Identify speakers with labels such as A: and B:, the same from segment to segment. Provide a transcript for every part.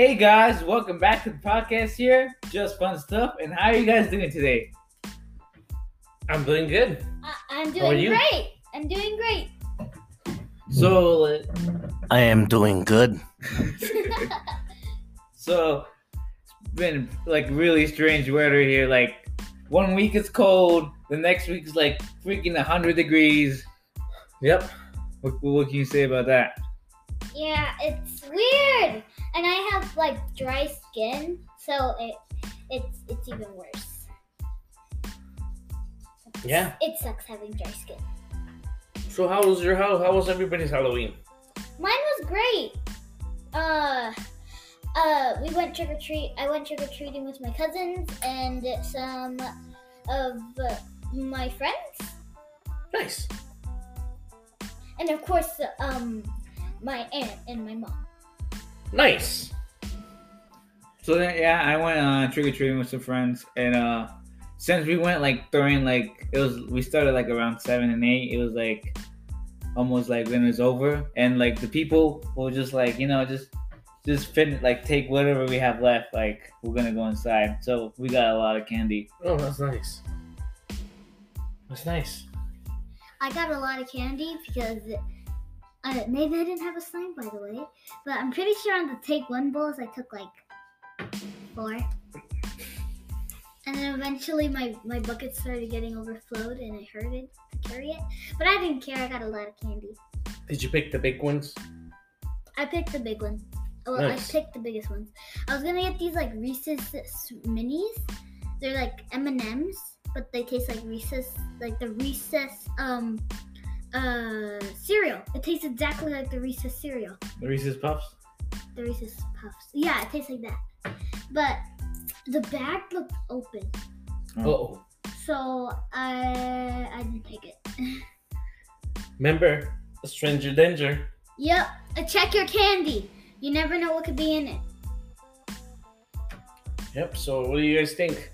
A: Hey guys, welcome back to the podcast here. Just fun stuff. And how are you guys doing today?
B: I'm doing good.
C: I- I'm
B: How are
C: doing
B: you?
C: great. I'm doing great.
A: So, uh,
D: I am doing good.
A: so it's been like really strange weather here. Like one week it's cold, the next week is like freaking 100 degrees.
B: Yep.
A: What, what can you say about that?
C: yeah, it's weird, and I have like dry skin, so it it's it's even worse.
B: Yeah.
C: It sucks having dry skin.
B: So how was your how how was everybody's Halloween?
C: Mine was great. Uh, uh, we went trick or treat. I went trick or treating with my cousins and some of my friends,
B: Nice.
C: and of course, um, my aunt and my mom.
B: Nice.
A: So then, yeah, I went uh, trick or treating with some friends, and uh, since we went like during like it was, we started like around seven and eight. It was like almost like when it was over, and like the people will just like you know just just fit like take whatever we have left. Like we're gonna go inside, so we got a lot of candy.
B: Oh, that's nice. That's nice.
C: I got a lot of candy because uh, maybe I didn't have a slime, by the way. But I'm pretty sure on the take one bowls I took like four. And then eventually my, my bucket started getting overflowed and I it to carry it. But I didn't care, I got a lot of candy.
B: Did you pick the big ones?
C: I picked the big one. Well,
B: Nice.
C: I picked the biggest ones. I was gonna get these like Reese's minis. They're like M and M's, but they taste like Reese's, like the Reese's um uh cereal. It tastes exactly like the Reese's cereal,
A: The Reese's Puffs.
C: the Reese's Puffs. Yeah, it tastes like that. But the bag looked open,
B: Uh oh.
C: so I I didn't take it.
B: Remember, a stranger danger.
C: yep, check your candy. You never know what could be in it.
B: Yep. So what do you guys think?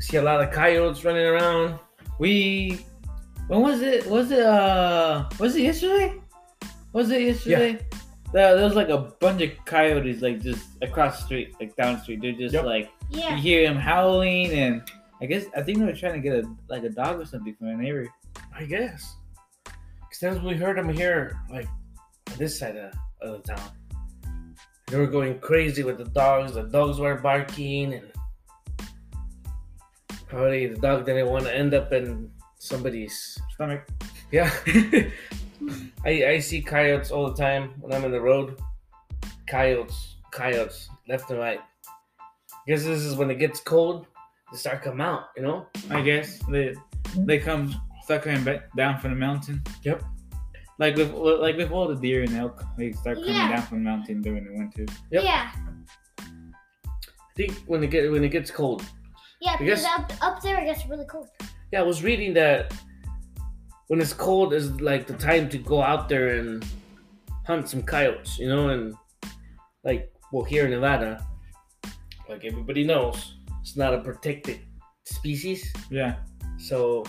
B: See a lot of coyotes running around.
A: We when was it? Was it uh was it yesterday? Was it yesterday? The, there was like a bunch of coyotes like just across the street, like down the street. They're just
B: Yep.
A: like
C: Yeah.
A: you hear them howling and I guess I think they were trying to get a like a dog or something from a neighbor.
B: I guess. Cause then we heard them here, like on this side of, of the town. They were going crazy with the dogs. The dogs were barking, and probably the dog didn't want to end up in somebody's.
A: Stomach.
B: Yeah. I I see coyotes all the time when I'm in the road. Coyotes, coyotes, left and right. Guess this is when it gets cold. They start come out, you know.
A: I guess they they come start coming back down from the mountain.
B: Yep.
A: Like with like with all the deer and elk, they start coming
C: Yeah.
A: down from the mountain during the winter.
B: Yep.
C: Yeah.
B: I think when it get when it gets cold.
C: Yeah,
B: I
C: because
B: guess-
C: up, up there it gets really cold.
B: Yeah, I was reading that when it's cold is like the time to go out there and hunt some coyotes, you know, and like well here in Nevada, like everybody knows, it's not a protected species,
A: Yeah,
B: so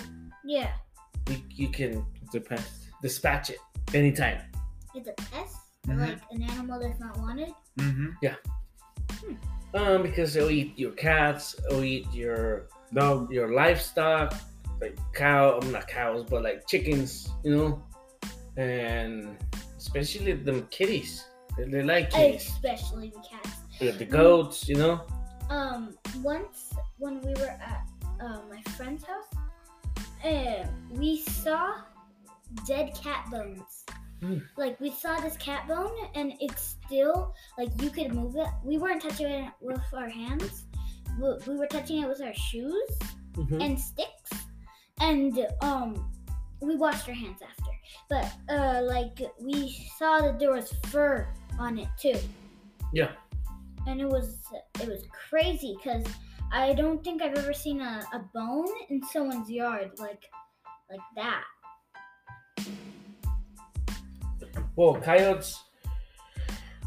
C: Yeah.
B: you, you can
A: it's a pest.
B: dispatch it anytime.
C: It's a pest,
A: Mhm.
C: like an animal that's not wanted.
A: Mm-hmm. Yeah.
B: Um, because they'll eat your cats, they'll eat your
A: Dog.
B: your livestock, like cow, I'm not cows, but like chickens, you know, and especially them kitties. They, they like kitties.
C: Especially the cats.
B: Yeah, the goats, you know.
C: Um, once when we were at uh, my friend's house, uh, we saw dead cat bones.
B: Hmm.
C: Like we saw this cat bone, and it's still like you could move it. We weren't touching it with our hands. We, we were touching it with our shoes
B: Mhm.
C: and sticks, and um, we washed our hands after. But uh, like we saw that there was fur on it too.
B: Yeah.
C: And it was it was crazy because I don't think I've ever seen a, a bone in someone's yard like like that.
B: Well, coyotes.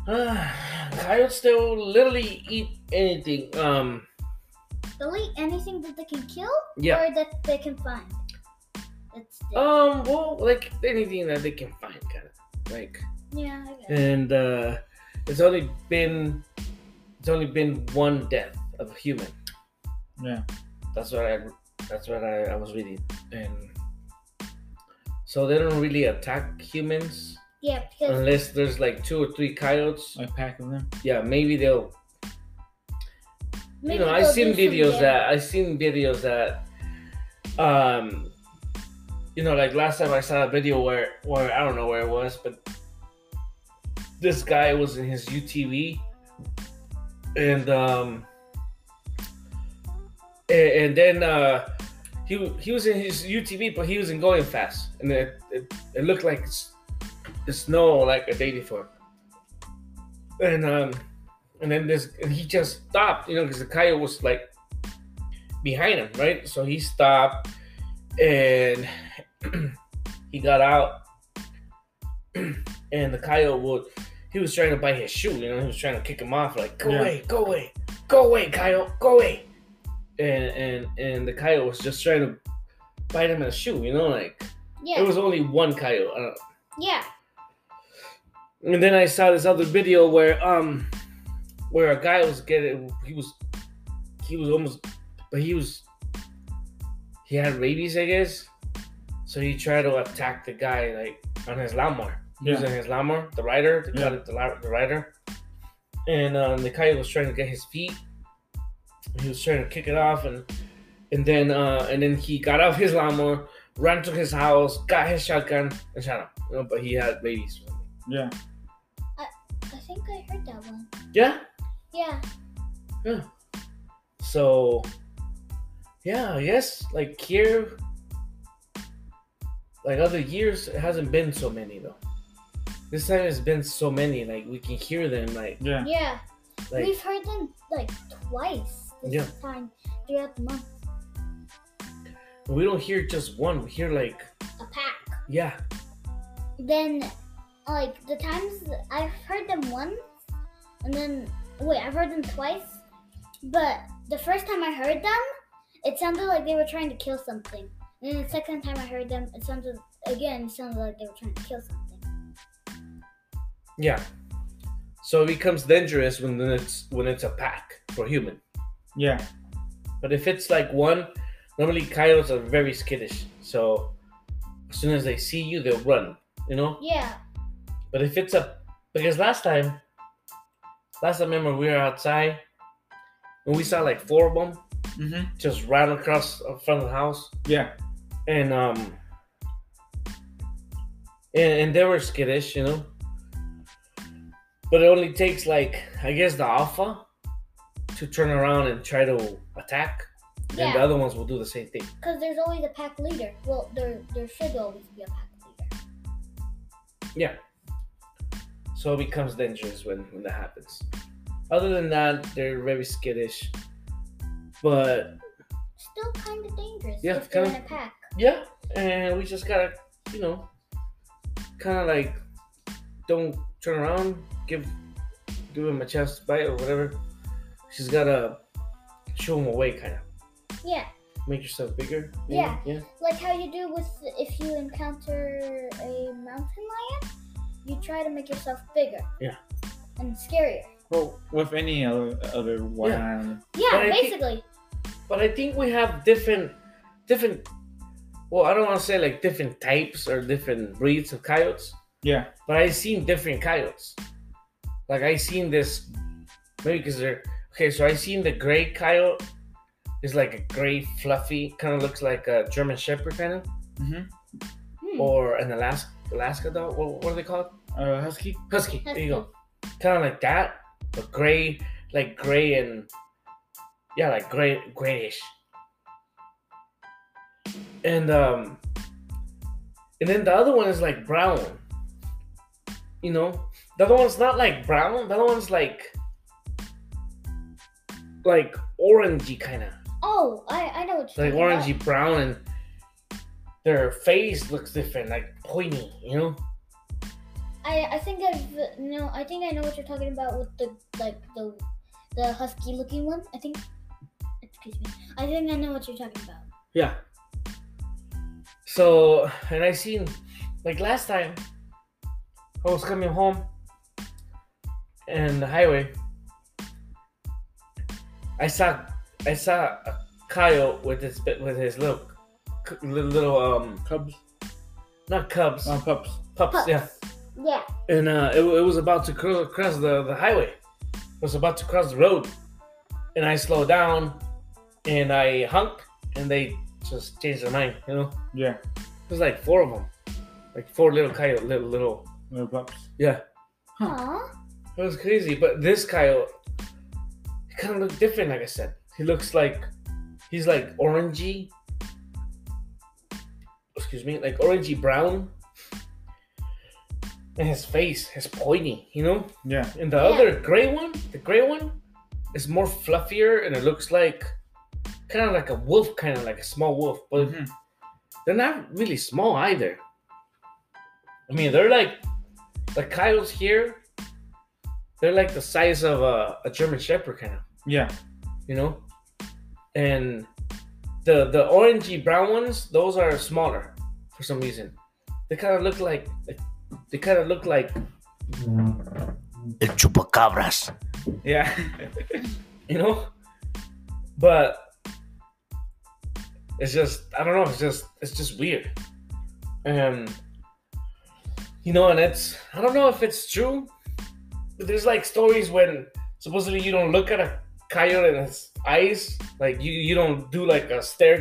B: Uh, coyotes, they will literally eat anything. Um,
C: They'll eat anything that they can kill
B: yeah.
C: or that they can find. That's.
B: Um, well, like anything that they can find, kind of like.
C: yeah, I.
B: And uh, it's only been it's only been one death of a human.
A: Yeah.
B: That's what I that's what I, I was reading. And so they don't really attack humans
C: Yeah, because
B: unless there's like two or three coyotes.
A: Like packing them.
B: Yeah, maybe they'll
C: maybe
B: you know, I've seen videos that I've seen videos that um you know, like last time I saw a video where where I don't know where it was, but this guy was in his UTV and um and, and then uh he he was in his UTV but he wasn't going fast. And it it, it looked like it's, the snow like a day before and um and then this and he just stopped you know because the coyote was like behind him right? So he stopped and he got out. And the coyote would he was trying to bite his shoe you know he was trying to kick him off like go
A: Yeah.
B: away go away go away coyote go away. And and and the coyote was just trying to bite him in the shoe you know like
C: Yeah,
B: it was only one coyote I don't,
C: yeah,
B: and then I saw this other video where um where a guy was getting he was he was almost but he was he had rabies I guess. So he tried to attack the guy like on his lawnmower.
A: Yeah.
B: Using his lawnmower, the rider, to
A: Yeah.
B: cut it the, the rider. And um, the guy was trying to get his feet. He was trying to kick it off and and then uh and then he got off his lawnmower, ran to his house, got his shotgun, and shot him. You know, but he had rabies.
A: Yeah.
C: I think I heard that one.
B: Yeah.
C: Yeah, Yeah.
B: So, yeah, I guess like here, like other years, it hasn't been so many though. This time it's been so many. Like we can hear them. Like
A: Yeah.
C: yeah.
B: like
C: We've heard them like twice this
B: Yeah.
C: time throughout the month.
B: we don't hear just one. We hear like
C: A pack.
B: yeah,
C: Then, like the times I've heard them once, and then wait, I've heard them twice. But the first time I heard them, it sounded like they were trying to kill something. And then the second time I heard them, it sounded again it sounded like they were trying to kill something.
B: yeah. So it becomes dangerous when it's when it's a pack for human.
A: Yeah.
B: But if it's like one, normally coyotes are very skittish. So as soon as they see you, they'll run. You know.
C: Yeah,
B: But if it's a because last time, last time I remember we were outside and we saw like four of them
A: Mm-hmm.
B: just ran across in front of the house,
A: Yeah.
B: and um, and, and they were skittish, you know. But it only takes like I guess the alpha to turn around and try to attack, and the other ones will do the same thing.
C: Because there's always a pack leader. Well, there there should always be a pack leader.
B: Yeah. So it becomes dangerous when, when that happens. Other than that, they're very skittish. But
C: Still kind of dangerous
B: Yeah,
C: if they're in
B: kinda-
C: a pack.
B: yeah, and we just gotta, you know, kind of like don't turn around, give give him a chance to bite or whatever. She's gotta show him away, kind of
C: Yeah,
B: make yourself bigger. you
C: Yeah.
B: yeah,
C: like how you do with if you encounter a mountain lion, you try to make yourself bigger.
B: Yeah.
C: And scarier.
A: Well, with any other other wild
B: Yeah.
A: animal.
C: Yeah,
B: But I think-
C: basically.
B: But I think we have different, different. Well, I don't want to say like different types or different breeds of coyotes.
A: Yeah.
B: But I've seen different coyotes. Like I seen this, maybe because they're okay. So I seen the gray coyote. It's like a gray, fluffy, kind of looks like a German Shepherd, kind of,
A: Mm-hmm.
C: Hmm.
B: or an Alaska Alaska dog. What, what are they called?
A: Uh, husky.
B: Husky. There you go. Kind of like that, but gray, like gray and yeah, like gray, grayish. And um, and then the other one is like brown. You know, the other one's not like brown. The other one's like like orangey kind of,
C: Oh, I, I know what you're
B: like
C: about.
B: orangey brown, and their face looks different, like pointy. You know.
C: I, I think I've no I think I know what you're talking about with the like the the husky looking one. I think excuse me. I think I know what you're talking about.
B: Yeah. So, and I seen, like last time, I was coming home and the highway, I saw I saw a coyote with his with his little little, little um
A: Cubs.
B: not cubs
A: pups.
B: pups,
C: Pups.
B: yeah
C: Yeah.
B: and uh it, it was about to cro- cross the the highway it was about to cross the road and I slowed down and I honked and they just changed their mind you know
A: Yeah.
B: there's like four of them like four little coyote little little
A: Little pups.
B: yeah
C: Huh.
B: It was crazy, but this coyote, he kind of looked different. Like I said, he looks like he's like orangey. Excuse me, like orangey brown. And his face is pointy, you know.
A: Yeah.
B: And the
C: Yeah.
B: other gray one, the gray one, is more fluffier, and it looks like kind of like a wolf, kind of like a small wolf, but
A: Mhm.
B: they're not really small either. I mean, they're like the coyotes here. They're like the size of a, a German Shepherd, kind of,
A: Yeah.
B: you know. And the the orangey brown ones, those are smaller for some reason. They kind of look like, they kind of look like
D: El chupacabras.
A: Yeah.
B: you know. But it's just I don't know. It's just it's just weird, and you know, and it's I don't know if it's true. But there's like stories when supposedly you don't look at a coyote in its eyes, like you you don't do like a stare,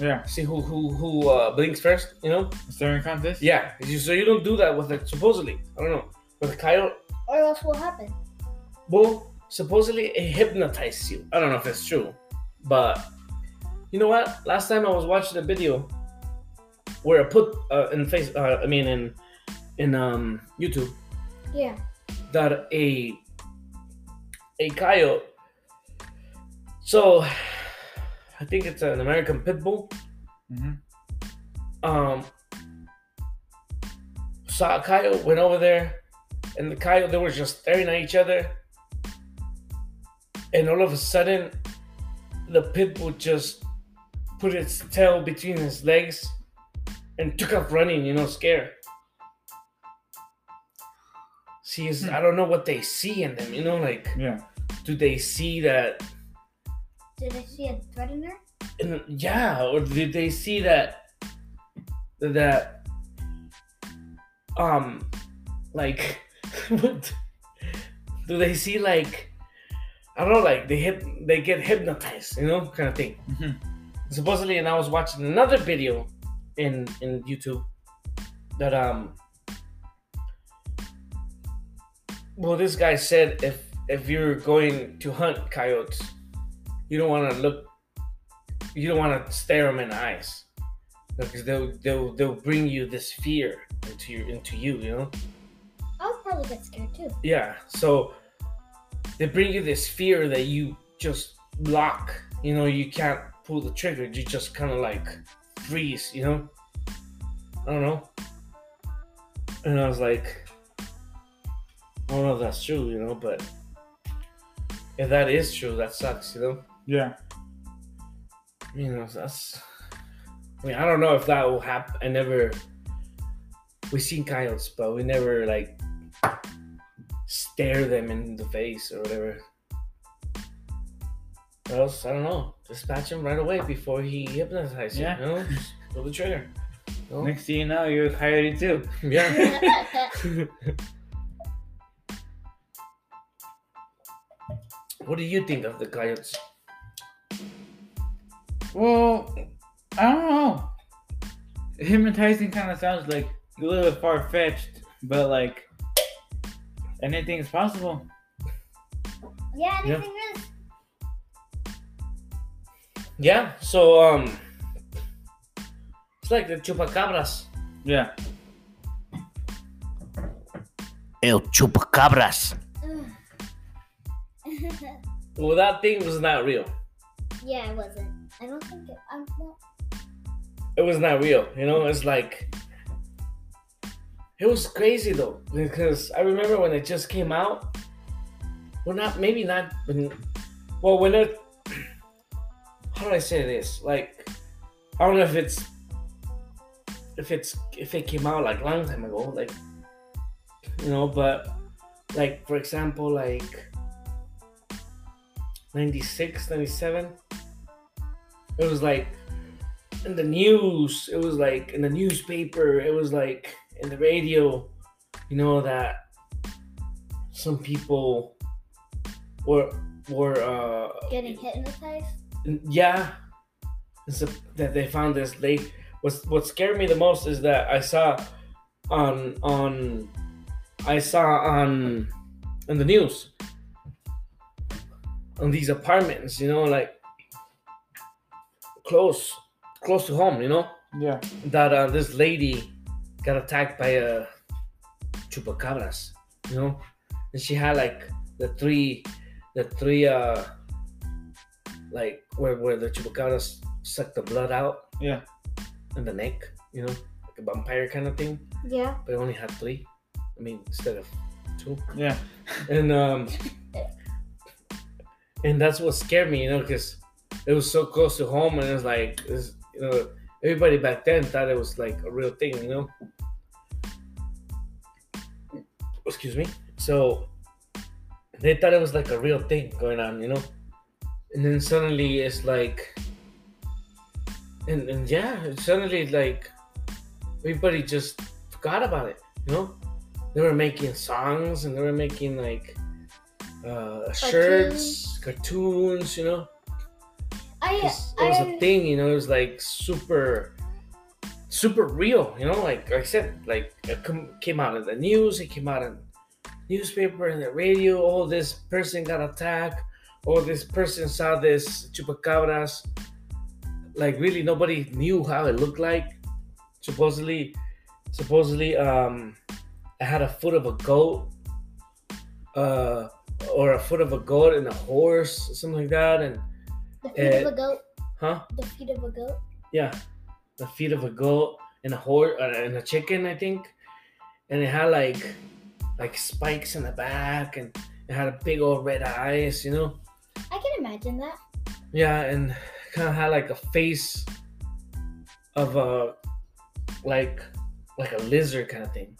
A: yeah.
B: see who who who uh, blinks first, you know?
A: Staring contest.
B: Yeah, so you don't do that with it. Supposedly, I don't know with a coyote.
C: Or else what happened?
B: Well, supposedly it hypnotizes you. I don't know if it's true, but you know what? Last time I was watching a video where I put uh, in face, uh, I mean in in um YouTube
C: Yeah.
B: that a a coyote. So I think it's an American pit bull.
A: hmm
B: Um, saw a coyote, went over there, and the coyote they were just staring at each other. And all of a sudden, the pit bull just put its tail between his legs and took off running, you know, scared. See, it's- I don't know what they see in them, you know, like,
A: Yeah.
B: do they see that
C: Did they see a threatener?
B: and yeah, or did they see that that um like what do they see like I don't know like they hip they get hypnotized, you know, kind of thing.
A: hmm
B: Supposedly and I was watching another video in in YouTube that um well this guy said if if you're going to hunt coyotes you don't want to look you don't want to stare them in the eyes. Because they'll they'll they'll bring you this fear into your into you you know?
C: I would probably get scared too.
B: yeah so they bring you this fear that you just lock you know you can't pull the trigger you just kind of like freeze you know? I don't know. And i was like i don't know if that's true you know but if that is true that sucks you know
A: Yeah.
B: you know that's i mean i don't know if that will happen i never We've seen coyotes but we never like stare them in the face or whatever or else i don't know dispatch him right away before he hypnotizes
A: Yeah.
B: you know pull the trigger you know?
A: Next thing you know, you're a coyote too.
B: yeah what do you think of the coyotes
A: Well, I don't know. Hypnotizing kind of sounds like a little bit far fetched, but like anything is possible.
C: yeah,
B: Yeah.
C: anything is.
B: yeah so um it's like the chupacabras
A: Yeah.
D: El chupacabras.
B: Well that thing was not real
C: yeah, it wasn't. I don't think it. I'm not.
B: it was not real. You know, it's like it was crazy though because I remember when it just came out. Well, not maybe not when. Well, when it. How do I say this? Like, I don't know if it's if it's if it came out like long time ago, like you know, but like for example, like 96, 97. It was like in the news, it was like in the newspaper, it was like in the radio, you know, that some people were were uh
C: Getting hypnotized.
B: yeah. It's a, that they found this lake what's what scared me the most is that i saw on on i saw on on the news on these apartments you know like close close to home you know
A: Yeah.
B: that uh, this lady got attacked by a chupacabras, you know, and she had like the three, the three, uh, like where where the chupacabras suck the blood out
A: Yeah.
B: in the neck, you know, like a vampire kind of thing,
C: Yeah.
B: but it only had three. I mean, instead of two,
A: Yeah.
B: and um, and that's what scared me, you know, because it was so close to home, and it was like, it's, you know, everybody back then thought it was like a real thing, you know. Excuse me. So they thought it was like a real thing going on, you know. And then suddenly it's like, and and yeah, suddenly like everybody just forgot about it, you know. They were making songs and they were making like uh, shirts, cartoons, you know.
C: I,
B: it was a
C: I
B: thing, you know. It was like super, super real, you know. Like I said, like it com- came out in the news, it came out in newspaper and the radio. Oh, this person got attacked. Oh, this person saw this chupacabras. Like really, nobody knew how it looked like. Supposedly, supposedly, um, it had a foot of a goat, uh, or a foot of a goat and a horse, something like that, and
C: the feet
B: uh,
C: of a goat.
B: huh?
C: The feet of a goat.
B: Yeah, the feet of a goat and a horse uh, and a chicken, I think, and it had like like spikes in the back, and it had a big old red eyes, you know.
C: I can imagine that.
B: Yeah, and kind of had like a face of a like like a lizard kind of thing,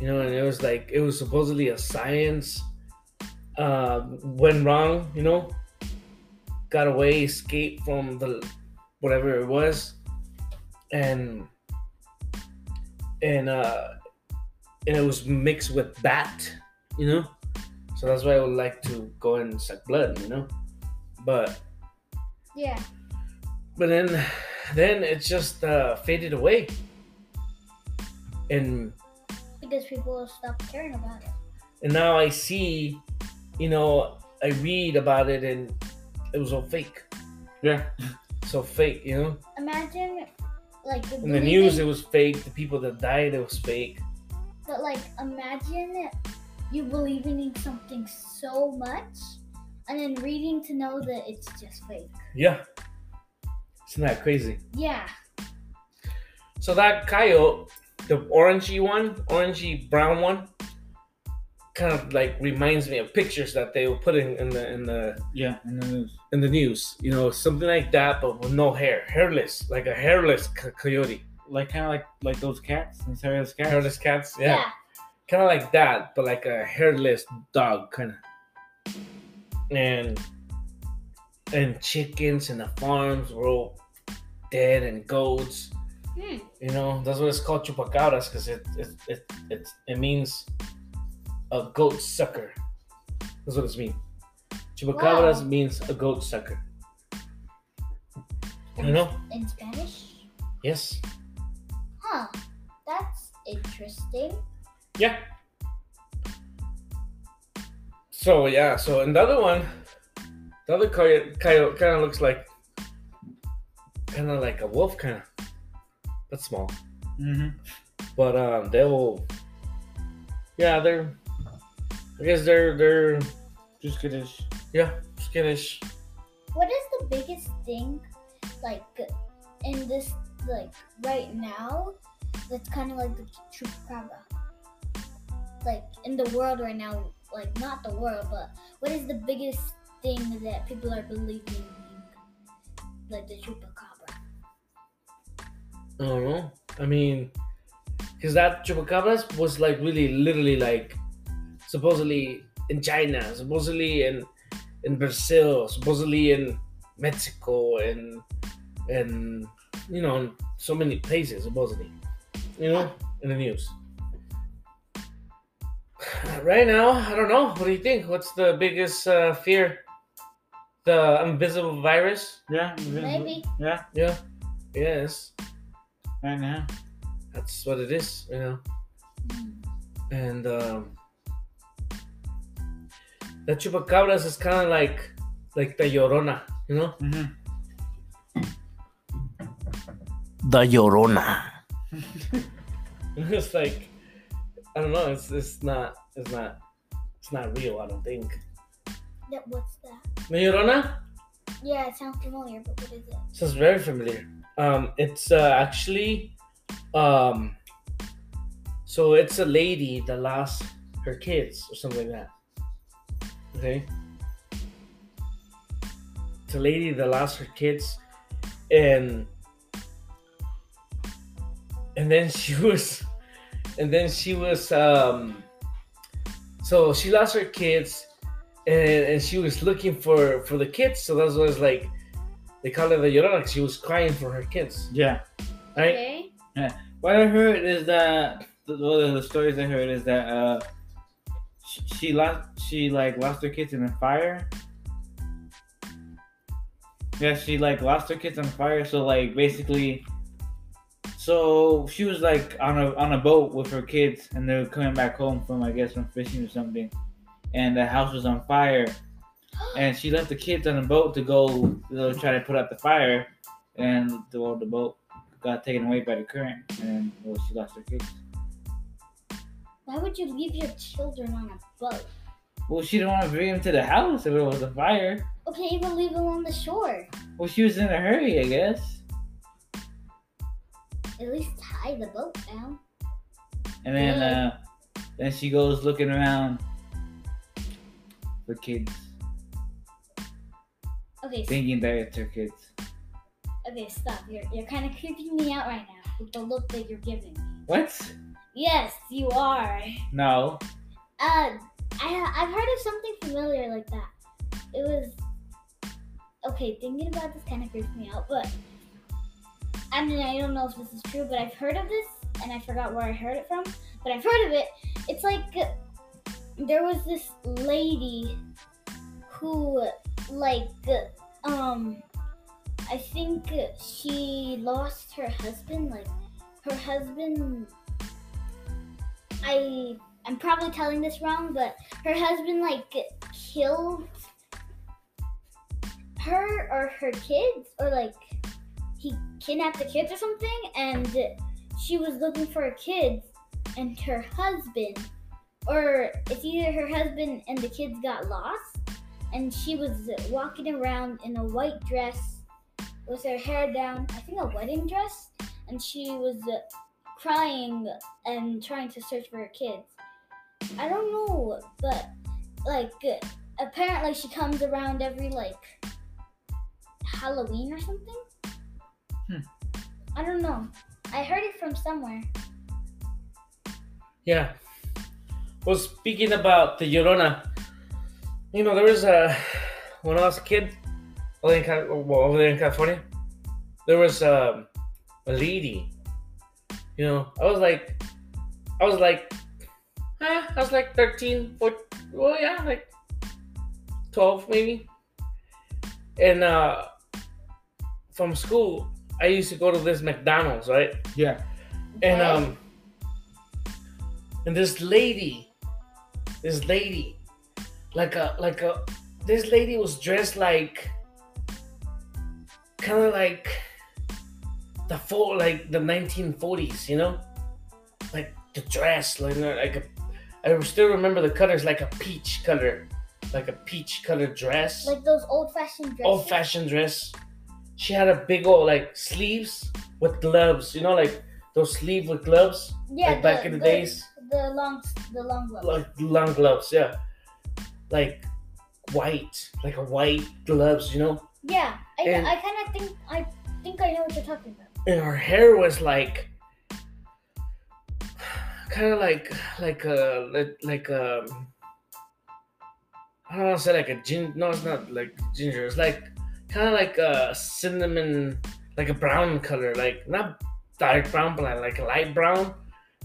B: you know. And it was like it was supposedly a science uh, went wrong, you know. Got away, escaped from the whatever it was, and and uh, and it was mixed with bat, you know. So that's why I would like to go and suck blood, you know. But
C: Yeah.
B: but then then it just uh, faded away and
C: Because people stop caring about it.
B: and now i see you know i read about it and it was all fake
A: Yeah.
B: so fake you know
C: Imagine, like,
B: in the news it was fake the people that died it was fake
C: But like, imagine you believing in something so much, and then reading to know that it's just fake.
B: yeah isn't that crazy
C: Yeah.
B: so that coyote the orangey one orangey brown one kind of like reminds me of pictures that they were putting in the in the
A: Yeah. In the news.
B: In the news you know something like that but with no hair hairless like a hairless co- coyote
A: Like kind of like like those cats. Those hairless cats.
B: hairless cats yeah, kind of like that but like a hairless dog kind of and and chickens and the farms were all dead and goats
C: Hmm.
B: you know that's what it's called chupacabras because it it, it it it means a goat sucker that's what it means chupacabras
C: Wow.
B: means a goat sucker you know
C: In Spanish?
B: yes
C: Huh. That's interesting.
B: Yeah. So yeah, so another one, the other coyote, coyote kind of looks like, kind of like a wolf, kind of, but small.
A: Mm-hmm.
B: But um, they will. Yeah, they're. I guess they're they're
A: Just kiddish.
B: yeah skittish.
C: What is the biggest thing, like, in this, like, right now, that's kind of like the chupacabra? Like, in the world right now, like, not the world, but what is the biggest thing that people are believing, like, the chupacabra?
B: I don't know. I mean, because that chupacabras was like really, literally like, supposedly in China, supposedly in in Brazil, supposedly in Mexico, and and you know so many places supposedly. You know, in the news. Right now, I don't know. What do you think? What's the biggest uh, fear? The invisible virus?
A: Yeah.
C: Maybe.
A: Yeah.
B: Yeah. Yes.
A: Right now.
B: That's what it is, you know. And um, the chupacabras is kind of like like the llorona, you know.
A: Mm-hmm.
D: The Llorona.
B: it's like I don't know. It's it's not it's not it's not real. I don't think.
C: Yeah, what's that?
B: The llorona
C: Yeah, it sounds familiar, but what is it?
B: sounds very familiar. Um, it's uh, actually um, so it's a lady that lost her kids or something like that. Okay. It's a lady that lost her kids, and and then she was, and then she was um. So she lost her kids, and, and she was looking for for the kids. So that's why it's like they call it the llorona. 'cause She was crying for her kids,
A: Yeah.
B: right?
C: Okay.
A: What I heard is that the, one of the stories I heard is that uh, she, lost she like lost her kids in a fire. Yeah, she like lost her kids on fire. So like basically, so she was like on a on a boat with her kids, and they were coming back home from I guess from fishing or something, and the house was on fire, and she left the kids on the boat to go you know, try to put out the fire, and the well, the boat got taken away by the current, and well, she lost her kids.
C: Why would you leave your children on a boat?
A: Well, she didn't want to bring them to the house if it was a fire.
C: Okay, even leave them on the shore.
A: Well, she was in a hurry, I guess.
C: At least tie the boat down.
A: And then,
C: Yeah.
A: uh, then she goes looking around for kids,
C: Okay,
A: thinking that it's her kids.
C: okay, stop. You're you're kind of creeping me out right now with the look that you're giving me.
A: What?
C: Yes, you are.
A: No.
C: Uh, I I've heard of something familiar like that. It was okay. Thinking about this kind of freaks me out, but I mean I don't know if this is true, but I've heard of this and I forgot where I heard it from. But I've heard of it. It's like there was this lady who like um I think she lost her husband. Like her husband. I I'm probably telling this wrong, but her husband like killed. Her or her kids, or like he kidnapped the kids or something, and she was looking for her kids and her husband, or it's either her husband and the kids got lost, and she was walking around in a white dress with her hair down, I think a wedding dress, and she was crying and trying to search for her kids. I don't know, but like apparently she comes around every like Halloween or something.
A: Hmm.
C: I don't know. I heard it from somewhere.
B: Yeah. Well, speaking about the Llorona, you know, there was a when I was a kid, over in, Cal- well, over there in California, there was um, a lady. You know, I was like, I was like, eh, I was like 13, 14, well, yeah, like 12 maybe. And uh, from school, I used to go to this McDonald's, right?
A: Yeah.
B: And
C: Okay.
B: um and this lady this lady like a like a this lady was dressed like kind of like the full like the 1940s you know like the dress like like a i still remember the colors like a peach color like a peach colored dress
C: Like those old-fashioned dresses.
B: old fashioned dress. She had a big old like sleeves with gloves, you know, like those sleeve with gloves,
C: Yeah,
B: like back in the, days,
C: The long, the long gloves.
B: like long gloves, yeah, like white, like a white gloves, you know.
C: yeah, I,
B: and-
C: I kind of think I think I know what you're talking about.
B: And her hair was like, kind of like like a like- like a I don't want to say like a ginger. No, it's not like ginger. It's like kind of like a cinnamon, like a brown color, like not dark brown, but like, like a light brown.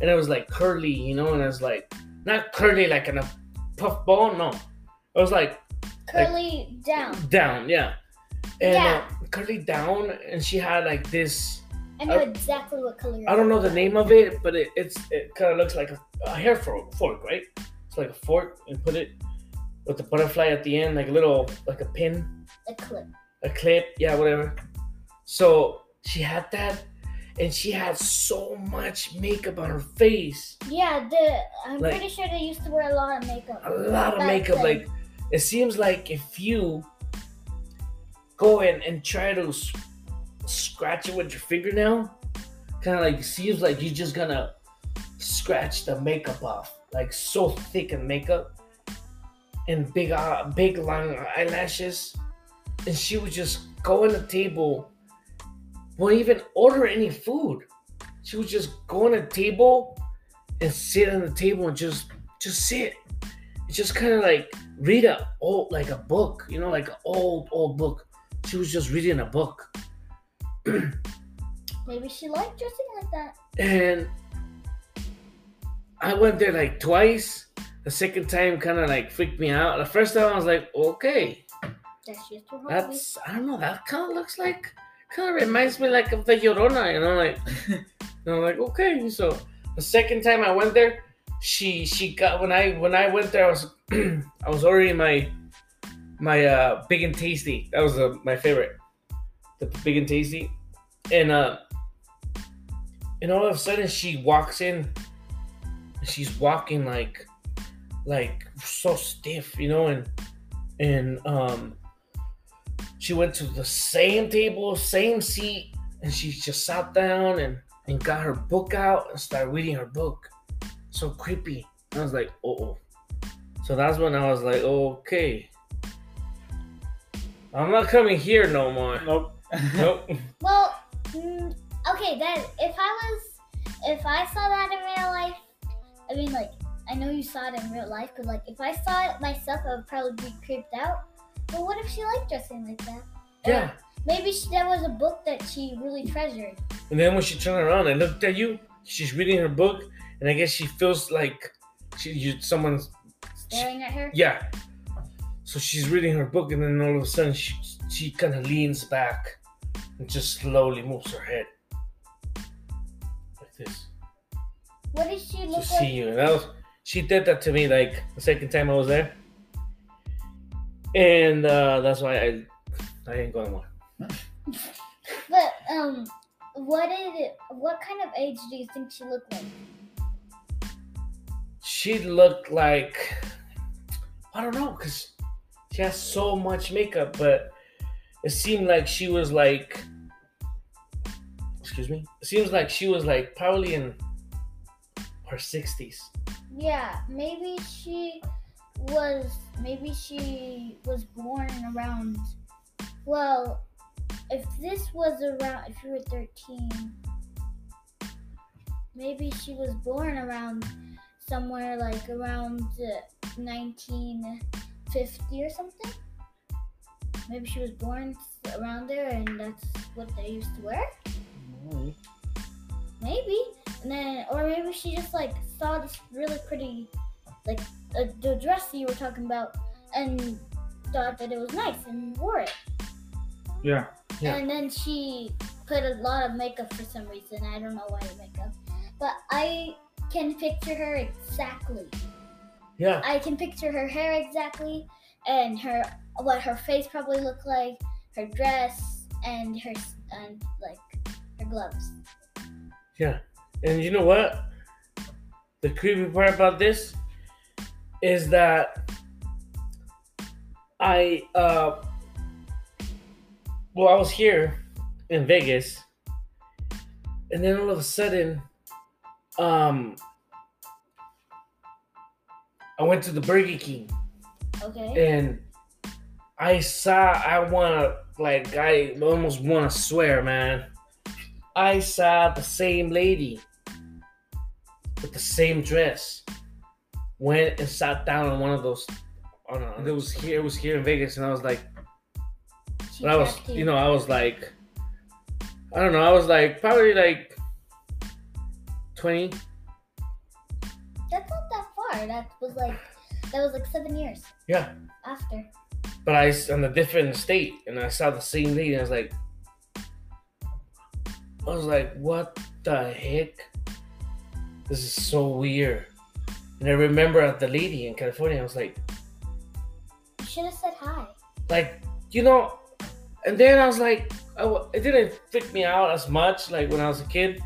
B: And it was like curly, you know, and it was like not curly like in a puff ball. No, it was like
C: Curly down.
B: down, yeah, and
C: Yeah.
B: uh, curly down, and she had like this.
C: I know
B: I-
C: exactly what color.
B: I don't know the name of it, but it, it's it kind of looks like a, a hair fork, fork, right? It's like a fork, and put it with the butterfly at the end, like a little, like a pin,
C: The clip.
B: a clip, yeah, whatever. So she had that, and she had so much makeup on her face,
C: Yeah, the I'm
B: Like-
C: pretty sure they used to wear a lot of makeup.
B: a lot of makeup.
C: then.
B: Like it seems like if you go in and try to scratch it with your fingernail, kind of like seems like you're just gonna scratch the makeup off, like so thick in makeup and big, uh, big long eyelashes, and she would just go on the table, won't even order any food. She would just go on the table and sit on the table and just just sit. It's just kind of like read a old like a book, you know, like an old old book. She was just reading a book,
C: Maybe she liked dressing like that.
B: and I went there like twice. The second time kind of like freaked me out. The first time I was like, okay,
C: That's just her
B: that's I don't know. That kind of looks like kind of reminds me like of the Llorona, you know, like you know, like okay. So the second time I went there, she she got when I when I went there, I was I was ordering my my uh big and tasty. That was uh, my favorite, the big and tasty, and uh, and all of a sudden she walks in. She's walking like like so stiff, you know, and and um she went to the same table, same seat, and she just sat down and, and got her book out and started reading her book. So creepy. I was like, oh, oh. So that's when I was like, okay. I'm not coming here no more.
A: Nope.
B: Nope.
C: Well, mm, okay, then if I was, if I saw that in real life, I mean, like, I know you saw it in real life, but like, if I saw it myself, I would probably be creeped out. But what if she liked dressing like that?
B: Yeah.
C: Maybe she, that was a book that she really treasured.
B: And then when she turned around and looked at you, she's reading her book, and I guess she feels like she you, someone's
C: Staring at her.
B: Yeah. So she's reading her book, and then all of a sudden she she kind of leans back and just slowly moves her head like this
C: What did she
B: to
C: look
B: see
C: like?
B: you. And that was she did that to me like the second time I was there, and uh, that's why I I ain't going more.
C: But um, what did it? What kind of age do you think she looked like?
B: She looked like I don't know because she has so much makeup, but it seemed like she was like excuse me. It seems like she was like probably in her sixties.
C: Yeah, maybe she was. Maybe she was born around. Well, if this was around, if you were thirteen, maybe she was born around somewhere like around nineteen fifty or something. Maybe she was born around there, and that's what they used to wear. Maybe. Maybe. And then, or maybe she just like saw this really pretty, like uh, the dress that you were talking about, and thought that it was nice and wore it.
A: Yeah.
B: Yeah.
C: And then she put a lot of makeup for some reason. I don't know why makeup, but I can picture her exactly.
B: Yeah,
C: I can picture her hair exactly, and her what her face probably looked like, her dress, and her and like her gloves.
B: yeah. And you know what? The creepy part about this is that I uh well I was here in Vegas and then all of a sudden um I went to the Burger King
C: Okay.
B: and I saw I wanna like I almost wanna swear, man. I saw the same lady with the same dress went and sat down on one of those oh no, it was here. It was here in Vegas, and I was like, I was, you know, I was like, I don't know, I was like probably like twenty.
C: That's not that far. That was like that was like seven years
B: Yeah,
C: after.
B: But I was in a different state, and I saw the same lady. And I was like, I was like, what the heck? This is so weird. And I remember at the lady in California, I was like,
C: You should have said hi.
B: like you know and then i was like I it didn't freak me out as much like when i was a kid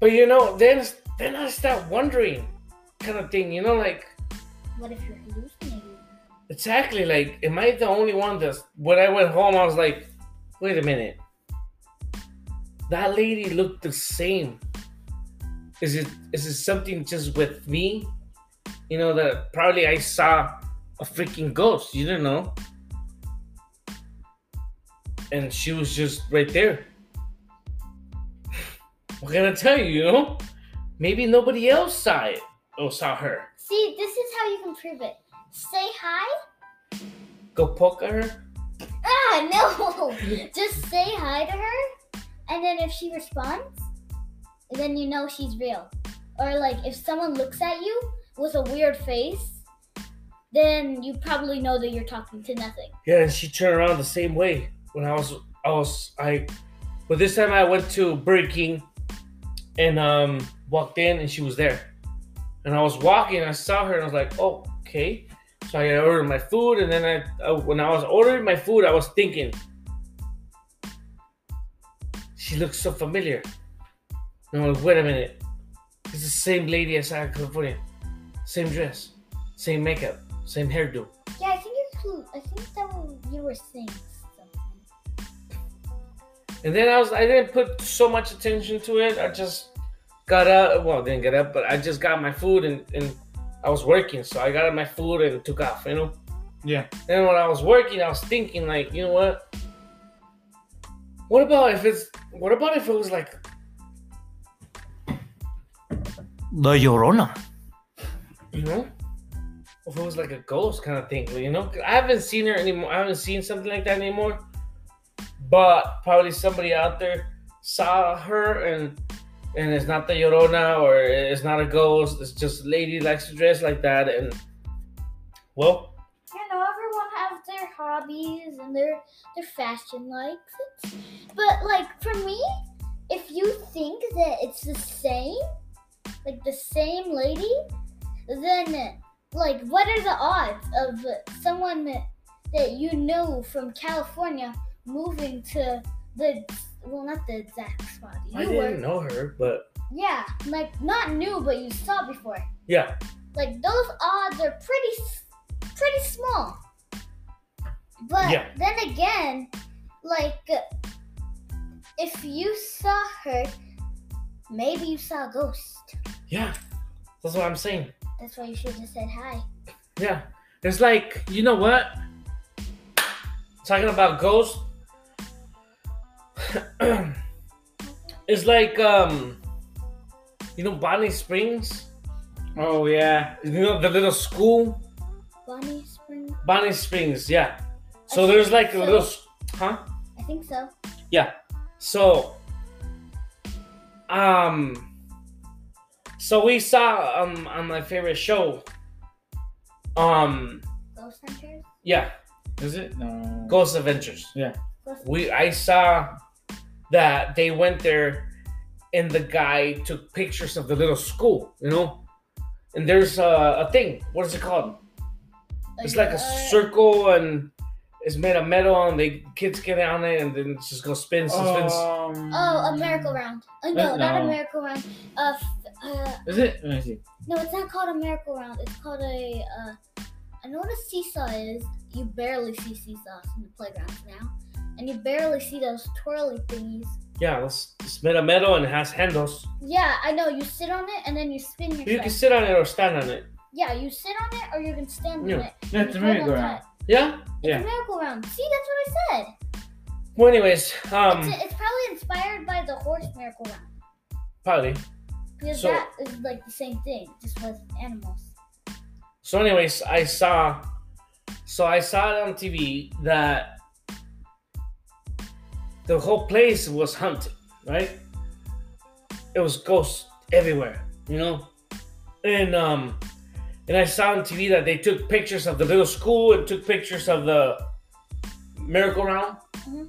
B: but you know then then i start wondering kind of thing you know like
C: What if you're?
B: Exactly like am i the only one that's when i went home i was like wait a minute. That lady looked the same. Is it is it something just with me? You know that probably i saw a freaking ghost you don't know. And she was just right there. What can i tell you you know? Maybe nobody else saw it or saw her.
C: See, this is how you can prove it. Say hi.
B: go poke at her
C: Ah, no. Just say hi to her, and then if she responds, then you know she's real. Or like if someone looks at you with a weird face, then you probably know that you're talking to nothing.
B: Yeah, and she turned around the same way when I was I was I but this time I went to Burger King and um walked in and she was there. And I was walking, I saw her and I was like, oh, okay. So I ordered my food and then I uh, when I was ordering my food, I was thinking she looks so familiar. And I'm like, wait a minute. It's the same lady as I saw in California. Same dress, same makeup, same hairdo.
C: Yeah, I think you. I think that you were saying something.
B: And then I was I didn't put so much attention to it. I just got up well didn't get up, but I just got my food and, and I was working, so I got my food and took off, you know.
A: Yeah.
B: Then when I was working, I was thinking like, you know what? What about if it's what about if it was like
D: The Llorona.
B: you know? If it was like a ghost kind of thing, you know? I haven't seen her anymore. I haven't seen something like that anymore. But probably somebody out there saw her and and it's not the Llorona or it's not a ghost. It's just a lady likes to dress like that and well,
C: You know, everyone has their hobbies and their their fashion likes. But like for me, if you think that it's the same, like the same lady, then like what are the odds of someone that you know from California moving to the well not the exact spot you
B: I didn't know her, but
C: yeah like not new but you saw before
B: yeah.
C: like those odds are pretty pretty small but
B: Yeah.
C: then again like if you saw her maybe you saw a ghost
B: Yeah. That's what I'm saying.
C: that's why you should have said hi
B: Yeah. It's like, you know what? Talking about ghosts. it's like um you know Bonnie Springs?
A: Oh yeah.
B: You know the little school?
C: bonnie spring
B: Bonnie Springs, yeah. So
C: I
B: there's
C: think
B: like a little huh?
C: i think so
B: Yeah. So um so we saw um on my favorite show. Um
C: ghost hunters
B: yeah,
A: Is it? No.
B: Ghost Adventures.
C: ghost
B: we I saw that they went there and the guy took pictures of the little school, you know? And there's a, a thing. What is it called? It's like a
C: uh,
B: circle and it's made of metal and the kids get on it and then it's just goes spins and spins.
A: Um,
C: oh a miracle round uh, no,
A: Uh,
C: not a
A: no.
C: miracle round uh, uh
A: Is it? Let me see.
C: No, it's not called a miracle round. It's called a. Uh, I know what a seesaw is. You barely see seesaws in the playgrounds now, and you barely see those twirly thingies.
B: Yeah, it's, it's made of metal and it has handles.
C: Yeah, I know. You sit on it and then you spin
B: You can sit on it or stand on it.
C: yeah, you sit on it or you can stand
B: Yeah.
C: on it.
A: Yeah, it's a
C: You hold
A: miracle
C: on
A: round.
B: Yeah?
C: It's
B: Yeah.
C: a miracle round. See, that's what I said.
B: Well, anyways, um,
C: it's, it's probably inspired by the horse miracle round
B: probably.
C: because
B: So-
C: that is like the same thing, just with animals.
B: So, anyways, I saw. So I saw it on TV that the whole place was haunted, right? It was ghosts everywhere, you know, and um, and I saw on TV that they took pictures of the little school and took pictures of the merry-go-round,
C: Mhm.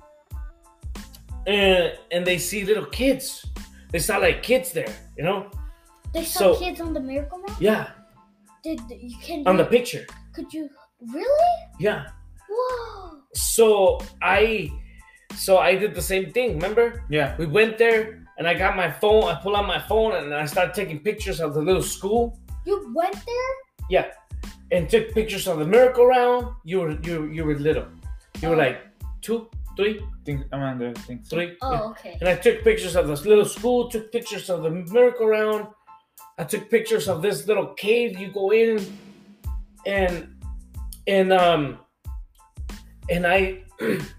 B: and and they see little kids. They saw like kids there, you know.
C: They saw
B: So-
C: kids on the Miracle Map.
B: Yeah,
C: Did you can
B: on the picture.
C: Could you really?
B: Yeah.
C: Whoa!
B: So I, so I did the same thing. Remember,
A: Yeah.
B: we went there and I got my phone. I pull out my phone and I started taking pictures of the little school
C: You went there?
B: Yeah, and took pictures of the miracle round. You were you you were little. You were
C: Oh.
B: like two, three,
A: Think I'm on there. Think so.
B: three.
C: Oh,
B: yeah.
C: okay.
B: And I took pictures of this little school. Took pictures of the miracle round. I took pictures of this little cave you go in, and and um and I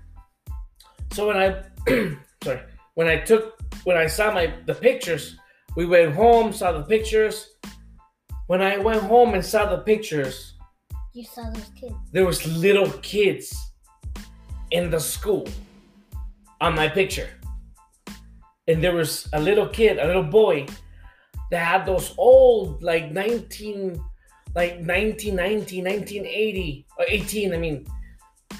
B: so when I sorry when I took when I saw my the pictures, we went home, saw the pictures. When I went home and saw the pictures,
C: You saw those kids.
B: there was little kids in the school on my picture. And there was a little kid, a little boy that had those old like 19 like 1990, 1980 or 18, I mean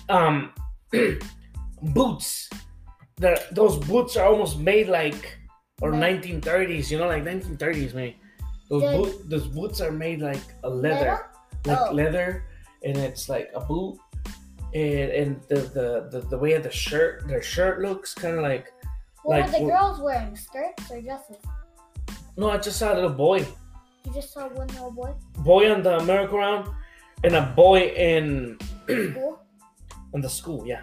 B: um boots. That those boots are almost made like or
C: Right.
B: 1930s, you know, like 1930s, man. Those,
C: The-
B: boot, those boots are made like a leather like
C: Oh.
B: leather and it's like a boot and and the the the, the way the shirt their shirt looks kind of like
C: What
B: Like,
C: were the
B: wh-
C: girls wearing? Skirts or dresses?
B: no i just saw a little boy
C: You just saw one little boy.
B: boy on the merry-go-round and a boy in
C: Cool.
B: in the school yeah.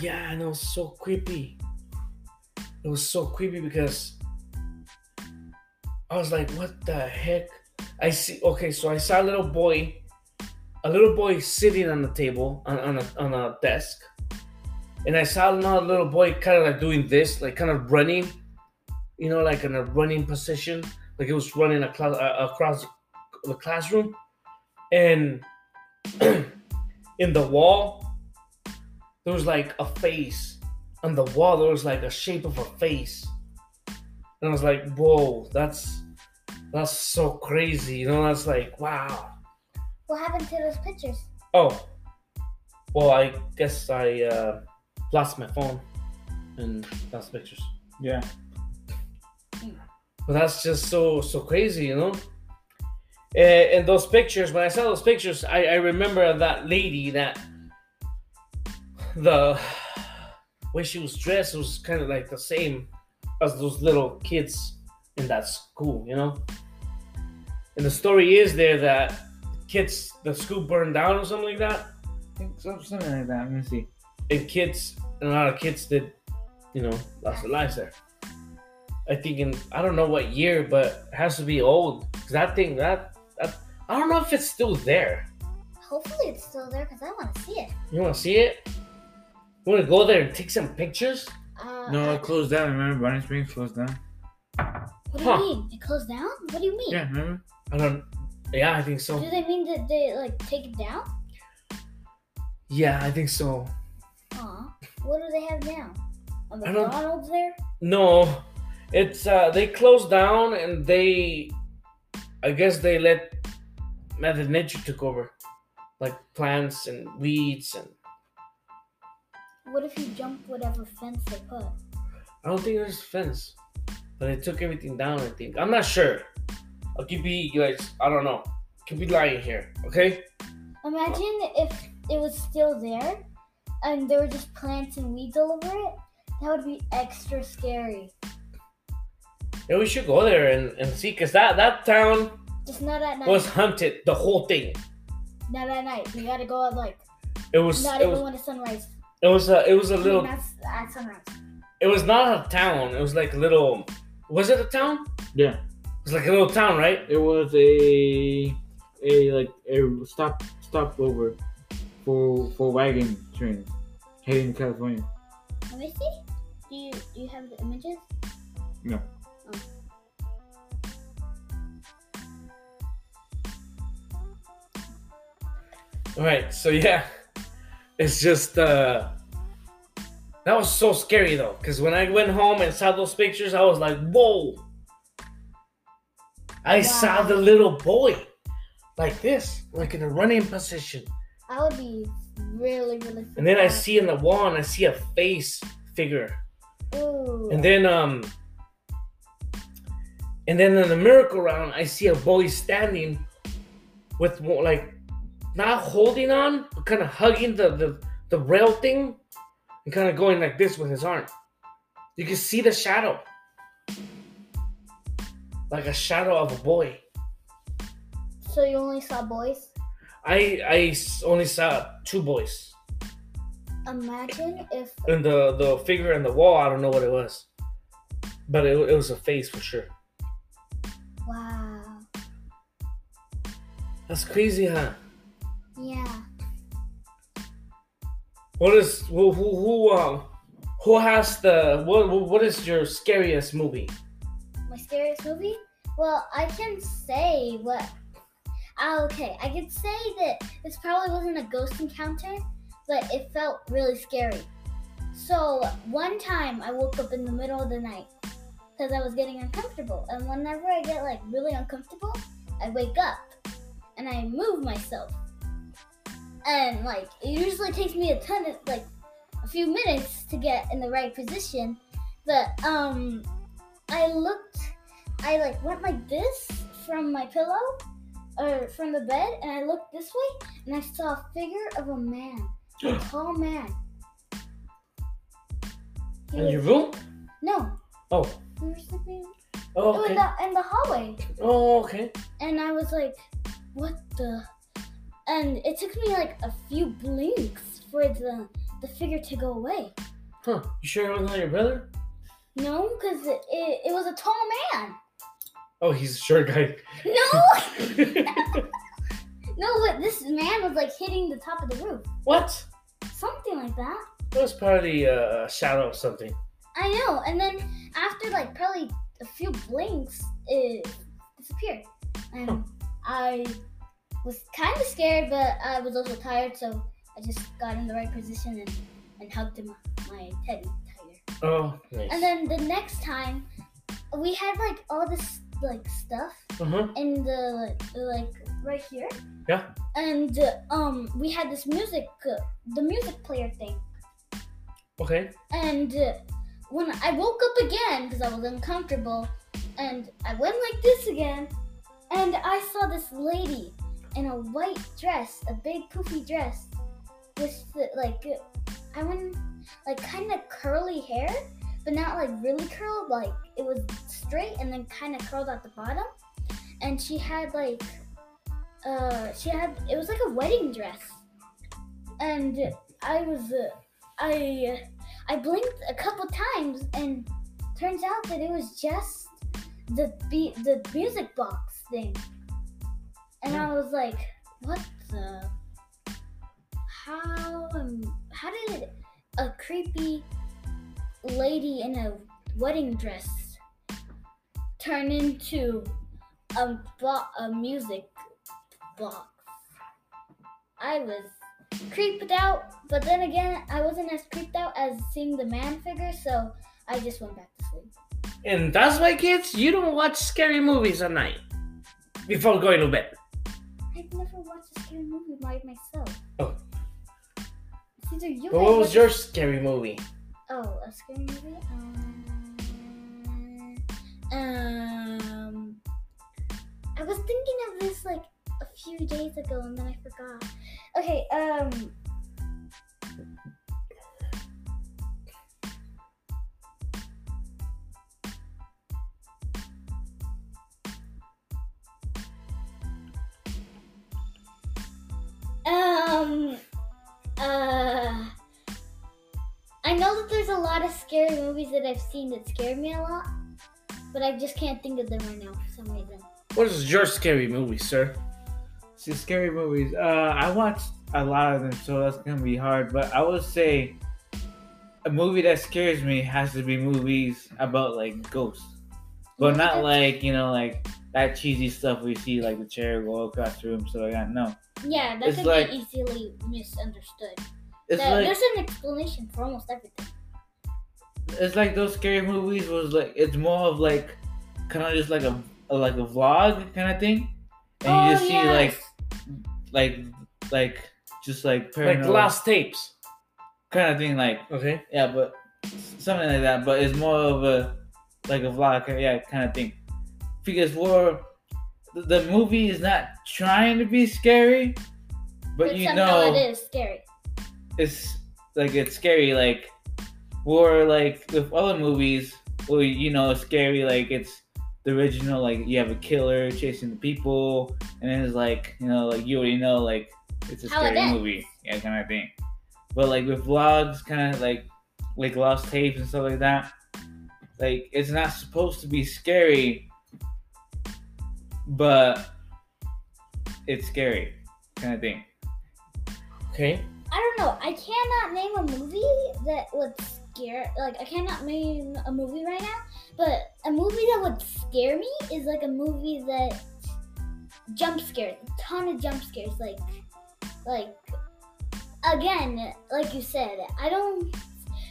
B: Yeah and it was so creepy. It was so creepy because i was like what the heck? I see okay so i saw a little boy a little boy sitting on the table on, on, a, on a desk. And i saw another little boy kind of like doing this like kind of running you know like in a running position like it was running across, uh, across the classroom. And in the wall there was like a face on the wall. There was like a shape of a face. And i was like whoa that's that's so crazy you know? That's like wow.
C: What happened to those pictures?
B: oh well i guess i uh lost my phone and lost pictures.
A: Yeah.
B: but that's just so so crazy you know? And, and those pictures when i saw those pictures I, I remember that lady that the way she was dressed was kind of like the same as those little kids in that school you know and the story is there that kids the school burned down or something like that
A: I think so, something like that. Let me see.
B: and kids and a lot of kids did you know lost their lives there i think in i don't know what year but it has to be old 'Cause that thing that, that i don't know if it's still there
C: Hopefully it's still there because I want to see it.
B: you want to see it you want to go there and take some pictures
C: Uh,
A: No, it closed down. Remember, Bonnie Springs closed down.
C: what do
B: Huh.
C: you mean? It closed down? What do you mean?
A: Yeah, remember?
B: i don't yeah i think so
C: Do they mean that they like take it down?
B: yeah i think so
C: Aw. What do they have now? A
B: I don't-
C: McDonald's there?
B: no it's uh they closed down and they i guess they let mother nature took over like plants and weeds and
C: What if you jump whatever fence they put?
B: I don't think there's a fence, but they took everything down. I think I'm not sure. I could be like I don't know. Could be lying here. Okay.
C: Imagine if it was still there and there were just plants and weeds all over it. That would be extra scary.
B: Yeah, we should go there and, and see, cause that that town
C: Just not at night.
B: was hunted. The whole thing.
C: Not at night. We gotta go at like
B: It was.
C: not
B: It
C: even
B: was.
C: when the sunrise.
B: It was a. It was a little.
C: That's, that's nice.
B: It was not a town. It was like a little. Was it a town?
A: Yeah.
B: It was like a little town, right?
A: It was a a like a stop stopover for for wagon trains heading to California.
C: Let me see. Do you do you have the images?
A: No.
C: Oh.
B: All right. So yeah it's just uh, that was so scary though, because when I went home and saw those pictures, I was like, whoa. I saw the little boy like this, like in a running position.
C: I would be really, really.
B: And then I see in the wall and I see a face figure.
C: Ooh.
B: And then um and then in the miracle round I see a boy standing with like not holding on, but kind of hugging the, the the rail thing and kind of going like this with his arm. You can see the shadow. Like a shadow of a boy.
C: So you only saw boys?
B: I I only saw two boys.
C: Imagine if
B: And the the figure in the wall, I don't know what it was. But it, it was a face for sure.
C: wow.
B: That's crazy, huh?
C: Yeah.
B: What is who who who um who has the what what is your scariest movie?
C: My scariest movie? Well, I can say what. Ah, okay, I can say that this probably wasn't a ghost encounter, but it felt really scary. So one time I woke up in the middle of the night because I was getting uncomfortable, and whenever I get like really uncomfortable, I wake up and I move myself, and like it usually takes me a ton of like a few minutes to get in the right position, but um I looked, I like went like this from my pillow or from the bed, and I looked this way, and I saw a figure of a man, a tall man. He
B: In
C: was-
B: your room?
C: no,
B: Oh,
C: we were sleeping
B: oh okay.
C: in the in the hallway,
B: Oh okay.
C: and I was like, "What the?" And it took me like a few blinks for the the figure to go away.
B: Huh? You sure it was not your brother?
C: No, because it, it, it was a tall man.
B: Oh, he's a short guy.
C: No, no, but this man was like hitting the top of the roof.
B: what?
C: Something like that.
B: It was probably uh, a shadow of something.
C: I know. And then after like probably a few blinks, it disappeared. And I was kind of scared, but I was also tired, so I just got in the right position and, and hugged him, my teddy tighter.
B: Oh, nice.
C: And then the next time, we had like all this like stuff
B: uh huh.
C: in the like right here.
B: Yeah.
C: And uh, um, we had this music, uh, the music player thing.
B: Okay.
C: And uh, when I woke up again because I was uncomfortable, and I went like this again, and I saw this lady in a white dress, a big poofy dress, with the, like I went like kind of curly hair, but not like really curled. Like it was straight and then kind of curled at the bottom, and she had like uh she had it was like a wedding dress, and I was uh, I I blinked a couple times and turns out that it was just the be- the music box thing. And I was like, what the how um, how did a creepy lady in a wedding dress turn into a bo- a music box? I was creeped out, but then again, I wasn't as creeped out as seeing the man figure, so I just went back to sleep.
B: And that's why, kids, you don't watch scary movies at night before going to bed.
C: I've never watched a scary movie by myself.
B: Oh.
C: It's either you
B: But what was your scary movie?
C: Oh, a scary movie? Um, um, I was thinking of this like a few days ago and then I forgot. Okay, um. Um, uh, I know that there's a lot of scary movies that I've seen that scare me a lot, but I just can't think of them right now for some reason.
B: What is your scary movie, sir?
A: See, scary movies. Uh, I watched a lot of them, so that's gonna be hard. But I would say a movie that scares me has to be movies about like ghosts, but not like you know like that cheesy stuff we see like the chair go across the room. So I got No,
C: Yeah, that
A: It's
C: could
A: like-
C: be easily misunderstood.
A: it's
C: That-
A: like
C: there's an explanation for almost everything.
A: it's like those scary movies was like it's more of like kind of just like a, a like a vlog kind of thing, and
C: oh,
A: you just oh,
C: see
A: like like like just like paranormal.
B: Like
A: paranormal
B: lost tapes.
A: kind of thing like
B: Okay.
A: yeah, but something like that. But it's more of a like a vlog, yeah, kind of thing. Because we're the, movie is not trying to be scary, but, you know
C: it is scary.
A: it's like it's scary. Like or like with other movies, where you know it's scary. Like it's the original. Like you have a killer chasing the people, and then it's like you know, like you already know, like it's a
C: How
A: scary
C: ends.
A: movie, yeah, kind of thing. But like with vlogs, kind of like like lost tapes and stuff like that. Like it's not supposed to be scary, but it's scary, kind of thing.
B: Okay.
C: I don't know. I cannot name a movie that would scare. Like I cannot name a movie right now, but a movie that would scare me is like a movie that jump scares, a ton of jump scares. Like, like again, like you said, I don't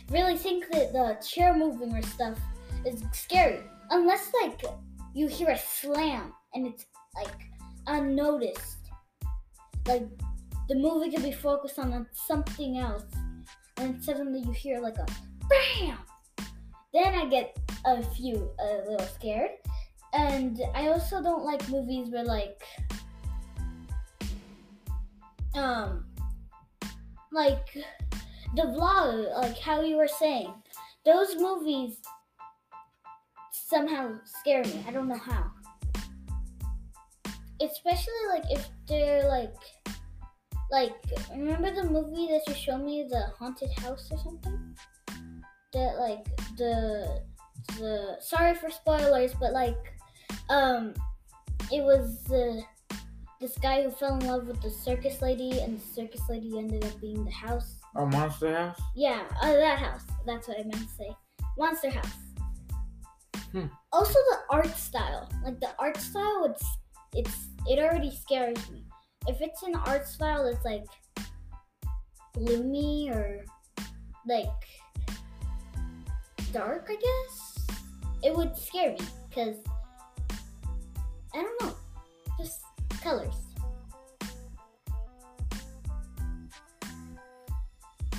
C: really think that the chair moving or stuff is scary unless like you hear a slam and it's like unnoticed. Like the movie could be focused on something else, and suddenly you hear like a bam. Then I get a few a little scared, and I also don't like movies where like um like the vlog, like how you were saying, those movies somehow scare me. I don't know how. Especially like if they're like like remember the movie that you showed me the haunted house or something? That like the the sorry for spoilers but like um it was uh, this guy who fell in love with the circus lady and the circus lady ended up being the house.
A: A monster house.
C: yeah uh, that house. That's what i meant to say. Monster house.
B: Hmm.
C: also the art style. Like the art style it's it's it already scares me if it's an art style that's like gloomy or like dark, I guess, it would scare me because I don't know, just colors.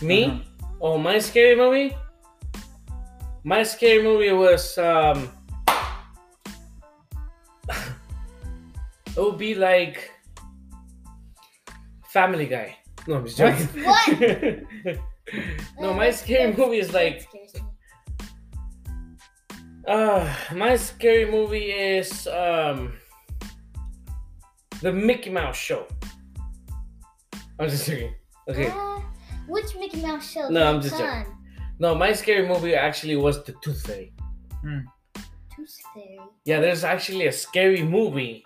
B: Me?
A: Uh-huh.
B: Oh, my scary movie? My scary movie was um it would be like Family Guy. No, I'm just joking.
C: What?
B: no, my scary movie is like
C: scares
B: uh my scary movie is um the Mickey Mouse show. I'm just joking. Okay.
C: Uh, which Mickey Mouse show?
B: No, I'm just
C: Fun.
B: No, my scary movie actually was the Tooth Fairy.
C: Tooth Fairy.
B: Yeah, there's actually a scary movie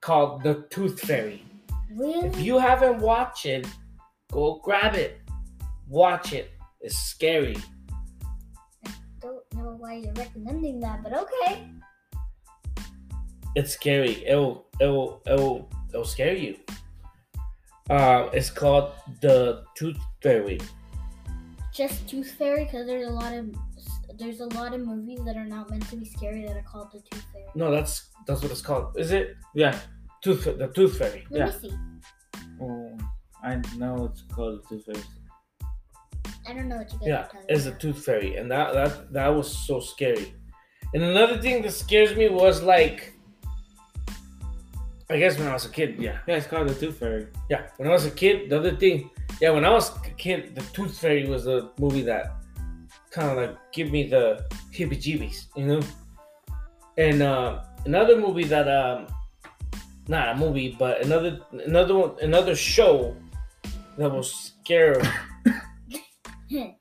B: called The Tooth Fairy.
C: Really?
B: If you haven't watched it, go grab it. Watch it. It's scary.
C: I don't know why you're recommending that, but okay.
B: It's scary. It'll it'll it'll it'll scare you. Uh, it's called The Tooth Fairy.
C: Just Tooth Fairy, because there's a lot of there's a lot of movies that are not meant to be scary that are called the Tooth Fairy.
B: No, that's that's what it's called. Is it
A: Yeah.
B: Tooth the Tooth Fairy?
C: Let
A: Yeah.
C: me see.
A: Oh, I know it's called Two Face.
C: I don't know what you guys
B: Yeah,
C: are talking
B: it's a. Tooth Fairy, and that that that was so scary. And another thing that scares me was like, I guess when I was a kid, yeah,
A: Yeah, it's called the Tooth Fairy.
B: yeah. When I was a kid, the other thing, yeah, when I was a kid, the Tooth Fairy was the movie that kind of like give me the heebie-jeebies, you know. And uh, another movie that um, not a movie, but another another one, another show that was scary.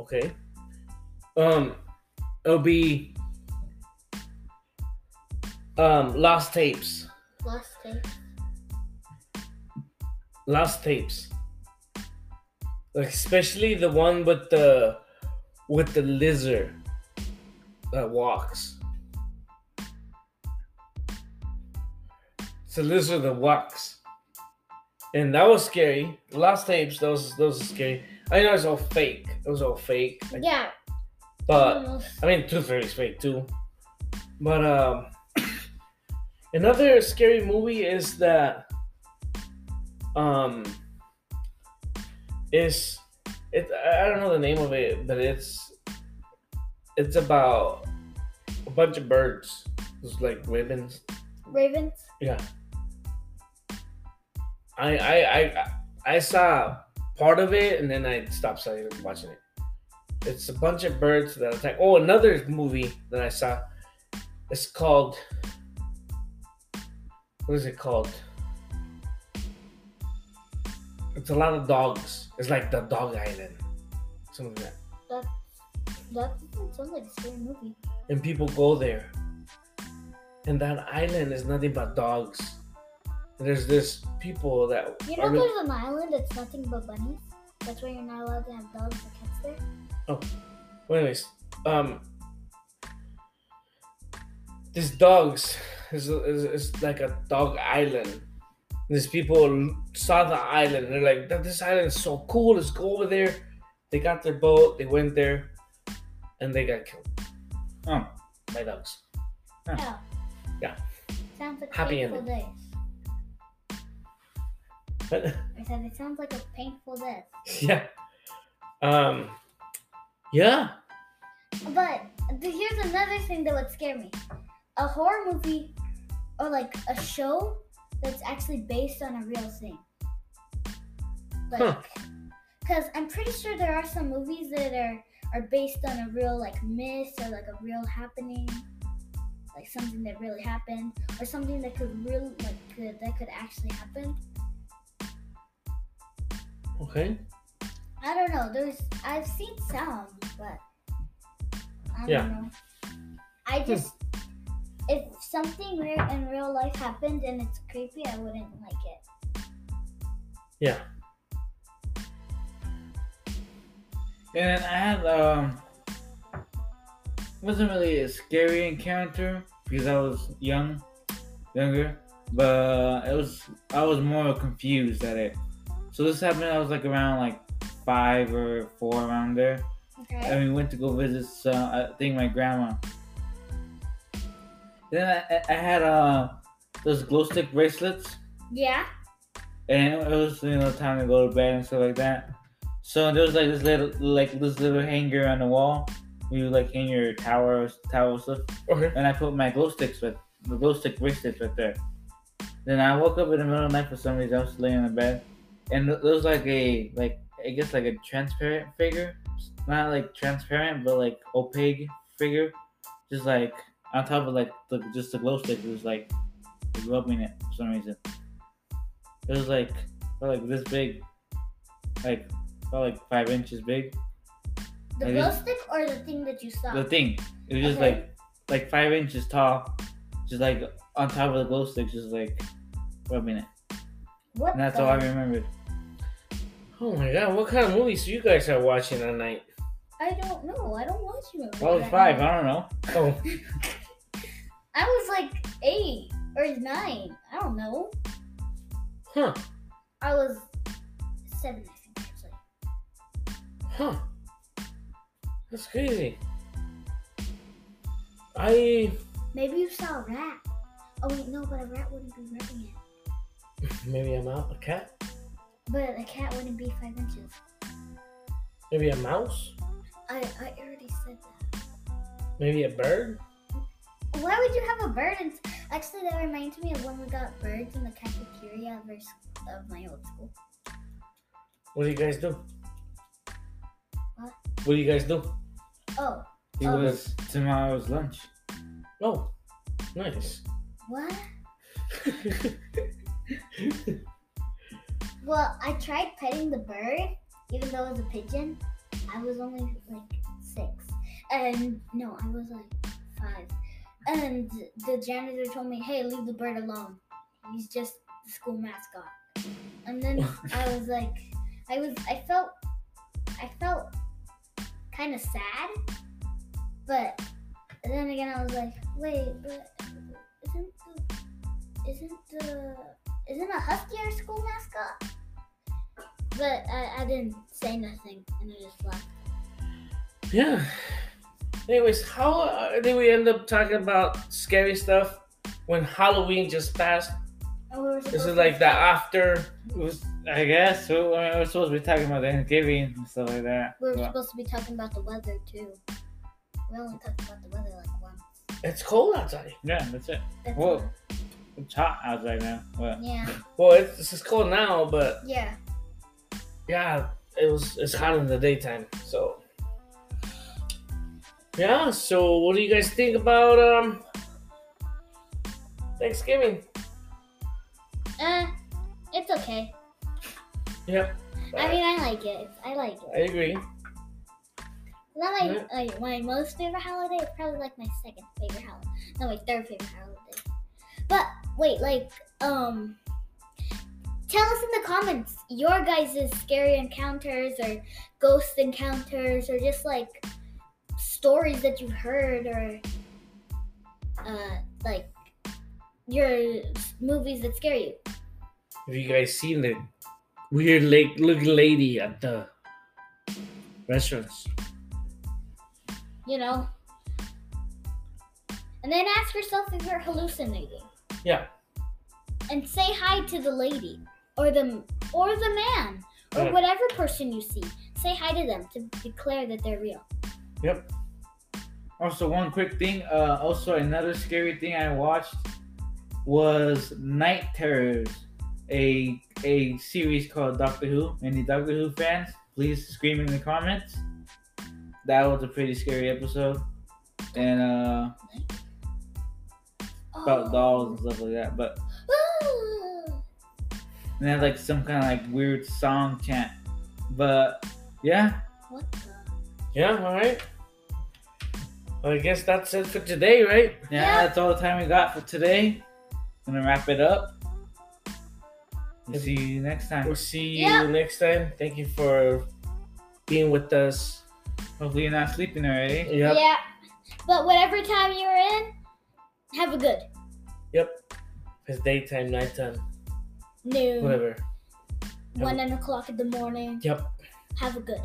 B: okay. Um, it'll be um Lost Tapes.
C: Lost tapes.
B: Lost Tapes. Like especially the one with the with the lizard that walks. It's a lizard the walks. And that was scary. The lost tapes, those those are scary. I know it's all fake. It was all fake.
C: Yeah.
B: but
C: almost.
B: I mean, Tooth Fairy's fake too. But um, another scary movie is that um is it? I don't know the name of it, but it's it's about a bunch of birds. It's like ribbons.
C: Ravens.
B: Yeah. I I I I saw part of it and then I stopped watching it. It's a bunch of birds that attack. Oh, another movie that I saw. It's called. What is it called? It's a lot of dogs. It's like the Dog Island, something like that.
C: That doesn't sound like a scary movie.
B: And people go there, and that island is nothing but dogs. And there's this people that
C: You know,
B: are-
C: there's an island that's nothing but bunnies. That's why you're not allowed to have dogs or cats there.
B: Oh, well, anyways, um, these dogs is, is, is like a dog island. These people saw the island. They're like, "That- "This island is so cool. Let's go over there." They got their boat. They went there, and they got killed
A: Oh,
B: by dogs.
C: Oh.
B: Yeah.
C: Sounds like
B: Happy
C: painful
B: ending.
C: days. I said it sounds like a painful death.
B: yeah, um, yeah.
C: But here's another thing that would scare me: a horror movie or like a show that's actually based on a real thing. Like,
B: Huh.
C: because I'm pretty sure there are some movies that are are based on a real like myth or like a real happening, like something that really happened or something that could real like could, that could actually happen.
B: Okay.
C: I don't know. There's I've seen some, but I don't
B: Yeah. Hmm.
C: know. I just if something weird in real life happened and it's creepy, I wouldn't like it.
B: Yeah.
A: and I had um, wasn't really a scary encounter because I was young, younger, but it was I was more confused at it. So this happened. I was like around like five or four around there.
C: Okay.
A: and we went to go visit some, I think my grandma. Then I, I- I had uh those glow stick bracelets,
C: Yeah.
A: and it was you know time to go to bed and stuff like that. So there was like this little like this little hanger on the wall. You like hang your tower towel stuff,
B: Okay.
A: and I put my glow sticks with the glow stick bracelets right there. Then I woke up in the middle of the night for some reason. I was laying in the bed, and it was like a like I guess like a transparent figure, not like transparent but like opaque figure, just like on top of like the just the glow stick. It was like rubbing it for some reason. It was like like this big, like about like five inches big.
C: The
A: I
C: glow
A: just-
C: stick or the thing that you saw?
A: The thing, it was just
C: Okay.
A: like like five inches tall, just like on top of the glow stick, just like rubbing it.
C: what?
A: And that's all I remembered.
B: Oh my god, what kind of movies you guys are watching at night?
C: I don't know. I don't watch movies.
A: I was five. I don't know.
B: Oh,
C: I was like eight or nine. I don't know.
B: huh,
C: I was seven, I think. Actually.
B: huh. That's crazy. I
C: Maybe you saw a rat. Oh wait, no, but a rat wouldn't be rubbing it.
B: maybe a mouse, a cat,
C: But a cat wouldn't be five inches.
B: maybe a mouse,
C: I, I already said that.
B: maybe a bird.
C: Why would you have a bird? And actually, that reminds me of when we got birds in the cafeteria of, our, s- of my old school.
B: What do you guys do?
C: What?
B: What do you guys do?
C: Oh,
A: It
C: Oh.
A: was tomorrow's lunch.
B: Oh, nice.
C: what? Well, I tried petting the bird, even though it was a pigeon. I was only like six. And no, I was like five. And the janitor told me, hey, leave the bird alone. He's just the school mascot. And then I was like, I was, I felt, I felt kind of sad. But then again, I was like, wait, but isn't the, isn't the isn't a husky our school mascot? But I, I didn't say nothing and I just left.
B: Yeah. Anyways, how uh, did we end up talking about scary stuff when Halloween just passed?
C: Oh, we were
B: Is it like that
C: talk-
B: after?
A: It was, I guess. We, I mean, we're supposed to be talking about Thanksgiving and stuff like that.
C: We were
A: but-
C: supposed to be talking about the weather too. We only talked about the weather like once.
B: It's cold outside.
A: yeah, that's it.
C: That's
A: Whoa. It's hot outside now. But
C: Yeah.
B: Well, it's, it's cold now, but
C: Yeah.
B: yeah, it was it's hot in the daytime. So yeah. So what do you guys think about um Thanksgiving?
C: Uh, it's okay.
B: Yep.
C: I mean, I like it. I like it.
B: I agree.
C: Not my
B: Yeah.
C: like my most favorite holiday. It's probably like my second favorite holiday. No, my third favorite holiday. But wait, like um, tell us in the comments your guys' scary encounters or ghost encounters or just like stories that you've heard or uh like your movies that scare you.
B: Have you guys seen the weird lake looking lady at the restaurants?
C: You know. And then ask yourself if you're hallucinating.
B: Yeah.
C: and say hi to the lady or the or the man or
B: Yeah.
C: whatever person you see. Say hi to them to declare that they're real.
B: Yep.
A: Also, one quick thing. Uh, also, another scary thing I watched was Night Terrors, a a series called Doctor Who. Any Doctor Who fans, please scream in the comments. That was a pretty scary episode, and uh, about dolls and stuff like that. But and they had like some kind of like weird song chant. But yeah,
C: what the?
B: Yeah. All right. Well, I guess that's it for today, right?
A: yeah,
C: Yeah.
A: that's all the time we got for today. Gonna wrap it up. We'll see you next time.
B: We'll see you
C: Yeah.
B: next time. Thank you for being with us.
A: Hopefully you're not sleeping already.
B: Yep.
C: Yeah. But whatever time you're in, have a good
B: It's daytime, nighttime,
C: noon,
B: whatever.
C: one o'clock in the morning.
B: Yep.
C: Have a good.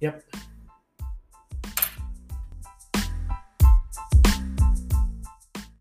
B: Yep.